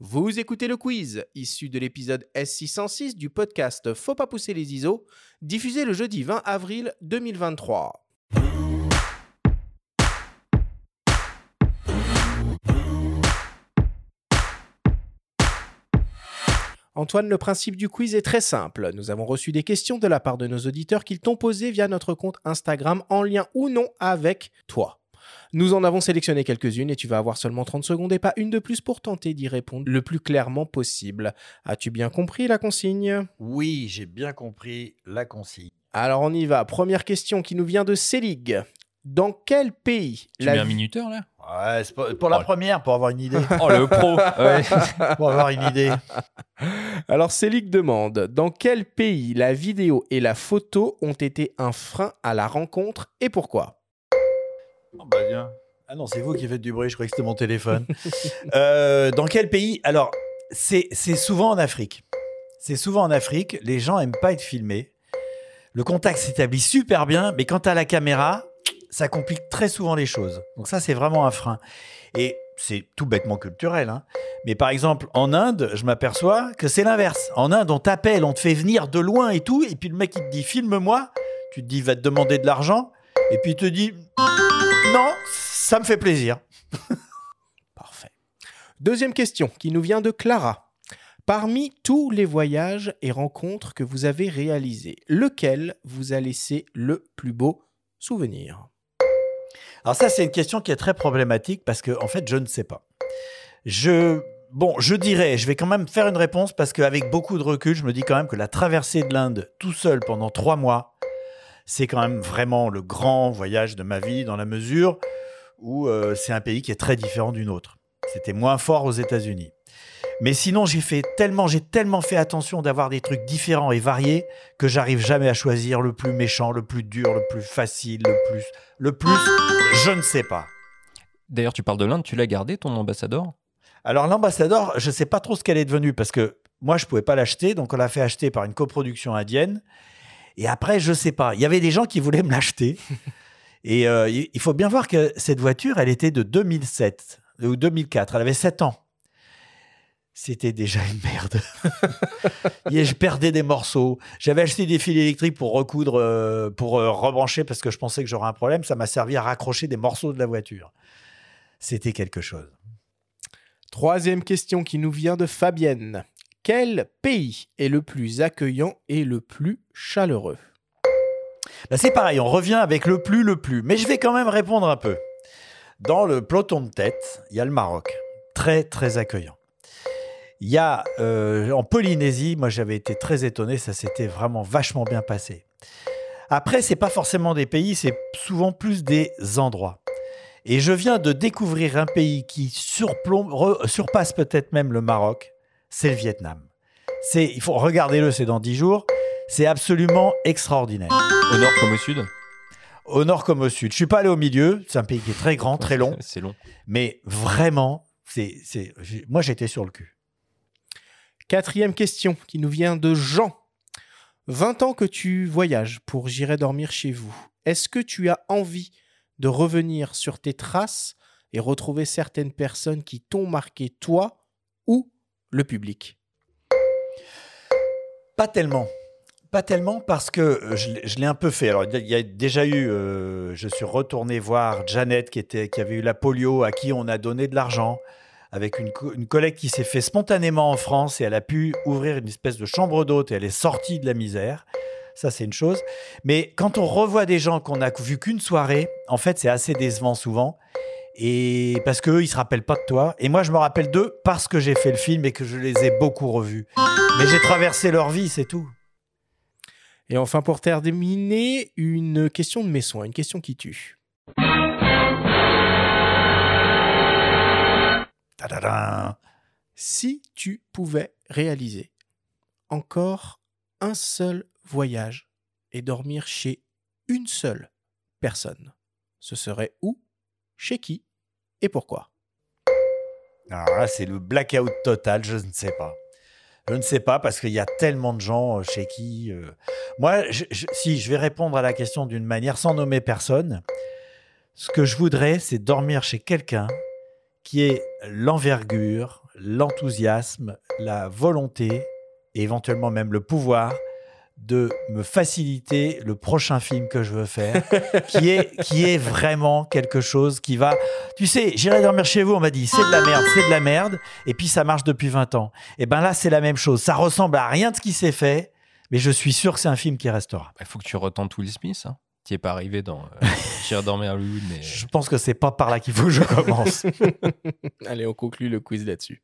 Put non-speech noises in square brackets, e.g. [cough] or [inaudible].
Vous écoutez le quiz, issu de l'épisode S606 du podcast Faut pas pousser les ISO, diffusé le jeudi 20 avril 2023. Antoine, le principe du quiz est très simple. Nous avons reçu des questions de la part de nos auditeurs qu'ils t'ont posées via notre compte Instagram en lien ou non avec toi. Nous en avons sélectionné quelques-unes et tu vas avoir seulement 30 secondes et pas une de plus pour tenter d'y répondre le plus clairement possible. As-tu bien compris la consigne? Oui, j'ai bien compris la consigne. Alors on y va. Première question qui nous vient de Célig. Dans quel pays Tu la mets un minuteur là? Ouais, c'est pour, pour la Oh. première, pour avoir une idée. [laughs] Oh le pro [laughs] ouais. pour avoir une idée. [laughs] Alors Célig demande Dans quel pays la vidéo et la photo ont été un frein à la rencontre et pourquoi? Oh, bah. Ah non, c'est vous qui faites du bruit, je croyais que c'était mon téléphone. [laughs] Euh, dans quel pays Alors, c'est souvent en Afrique. C'est souvent en Afrique. Les gens aiment pas être filmés. Le contact s'établit super bien, mais quand as la caméra, ça complique très souvent les choses. Donc ça, c'est vraiment un frein. Et c'est tout bêtement culturel. hein. Mais par exemple, en Inde, je m'aperçois que c'est l'inverse. En Inde, on t'appelle, on te fait venir de loin et tout, et puis le mec, il te dit, filme-moi. Tu te dis, va te demander de l'argent. Et puis il te dit, non, ça me fait plaisir. [laughs] Parfait. Deuxième question qui nous vient de Clara. Parmi tous les voyages et rencontres que vous avez réalisés, lequel vous a laissé le plus beau souvenir? Alors ça, c'est une question qui est très problématique parce que, en fait, je ne sais pas. Je, bon, je dirais, je vais quand même faire une réponse parce qu'avec beaucoup de recul, je me dis quand même que la traversée de l'Inde tout seul pendant trois mois, c'est quand même vraiment le grand voyage de ma vie dans la mesure où euh, c'est un pays qui est très différent d'une autre. C'était moins fort aux États-Unis. Mais sinon, j'ai fait tellement, j'ai tellement fait attention d'avoir des trucs différents et variés que j'arrive jamais à choisir le plus méchant, le plus dur, le plus facile, le plus, le plus, je ne sais pas. D'ailleurs, tu parles de l'Inde, tu l'as gardé ton ambassadeur? Alors l'ambassadeur, je ne sais pas trop ce qu'elle est devenue parce que moi je pouvais pas l'acheter, donc on l'a fait acheter par une coproduction indienne. Et après, je sais pas. Il y avait des gens qui voulaient me l'acheter. [laughs] Et euh, il il faut bien voir que cette voiture, elle était de 2007 ou 2004. Elle avait 7 ans. C'était déjà une merde. [laughs] Et je perdais des morceaux. J'avais acheté des fils électriques pour recoudre, euh, pour euh, rebrancher parce que je pensais que j'aurais un problème. Ça m'a servi à raccrocher des morceaux de la voiture. C'était quelque chose. Troisième question qui nous vient de Fabienne. Quel pays est le plus accueillant et le plus chaleureux? Là, c'est pareil, on revient avec le plus, le plus. Mais je vais quand même répondre un peu. Dans le peloton de tête, il y a le Maroc. Très, très accueillant. Il y a euh, en Polynésie, moi j'avais été très étonné, ça s'était vraiment vachement bien passé. Après, c'est pas forcément des pays, c'est souvent plus des endroits. Et je viens de découvrir un pays qui surplombe, surpasse peut-être même le Maroc, c'est le Vietnam. C'est, il faut regarder-le, c'est dans 10 jours. C'est absolument extraordinaire Au nord comme au sud? Au nord comme au sud. Je suis pas allé au milieu, c'est un pays qui est très grand, très long, [laughs] C'est long. mais vraiment, c'est, c'est, moi j'étais sur le cul. Quatrième question qui nous vient de Jean. 20 ans que tu voyages pour J'irai dormir chez vous. Est-ce que tu as envie de revenir sur tes traces et retrouver certaines personnes qui t'ont marqué, toi ou le public Pas tellement. Pas tellement parce que euh, je, l'ai- un peu fait. Alors, il y a déjà eu, euh, je suis retourné voir Janet qui avait eu la polio, à qui on a donné de l'argent, avec une, co- une collègue qui s'est fait spontanément en France et elle a pu ouvrir une espèce de chambre d'hôte et elle est sortie de la misère. Ça, c'est une chose. Mais quand on revoit des gens qu'on a vu qu'une soirée, en fait, c'est assez décevant souvent. Et parce qu'eux, ils se rappellent pas de toi. Et moi, je me rappelle d'eux parce que j'ai fait le film et que je les ai beaucoup revus. Mais j'ai traversé leur vie, c'est tout. Et enfin, pour terminer, une question de mes soins, une question qui tue. Tadadam. Si tu pouvais réaliser encore un seul voyage et dormir chez une seule personne, ce serait où, chez qui? Et pourquoi? Alors là, c'est le blackout total, je ne sais pas. Je ne sais pas parce qu'il y a tellement de gens euh, chez qui. euh, Moi, si je vais répondre à la question d'une manière sans nommer personne, ce que je voudrais, c'est dormir chez quelqu'un qui ait l'envergure, l'enthousiasme, la volonté et éventuellement même le pouvoir de me faciliter le prochain film que je veux faire, qui est, qui est vraiment quelque chose qui va... Tu sais, j'irai dormir chez vous, on m'a dit, c'est de la merde, c'est de la merde, et puis ça marche depuis 20 ans. Et ben là, c'est la même chose. Ça ressemble à rien de ce qui s'est fait, mais je suis sûr que c'est un film qui restera. Il faut que tu retentes Will Smith. Hein. Tu es pas arrivé dans euh, [laughs] J'irai dormir à Hollywood, mais... Je pense que c'est pas par là qu'il faut que je commence. [laughs] Allez, on conclut le quiz là-dessus.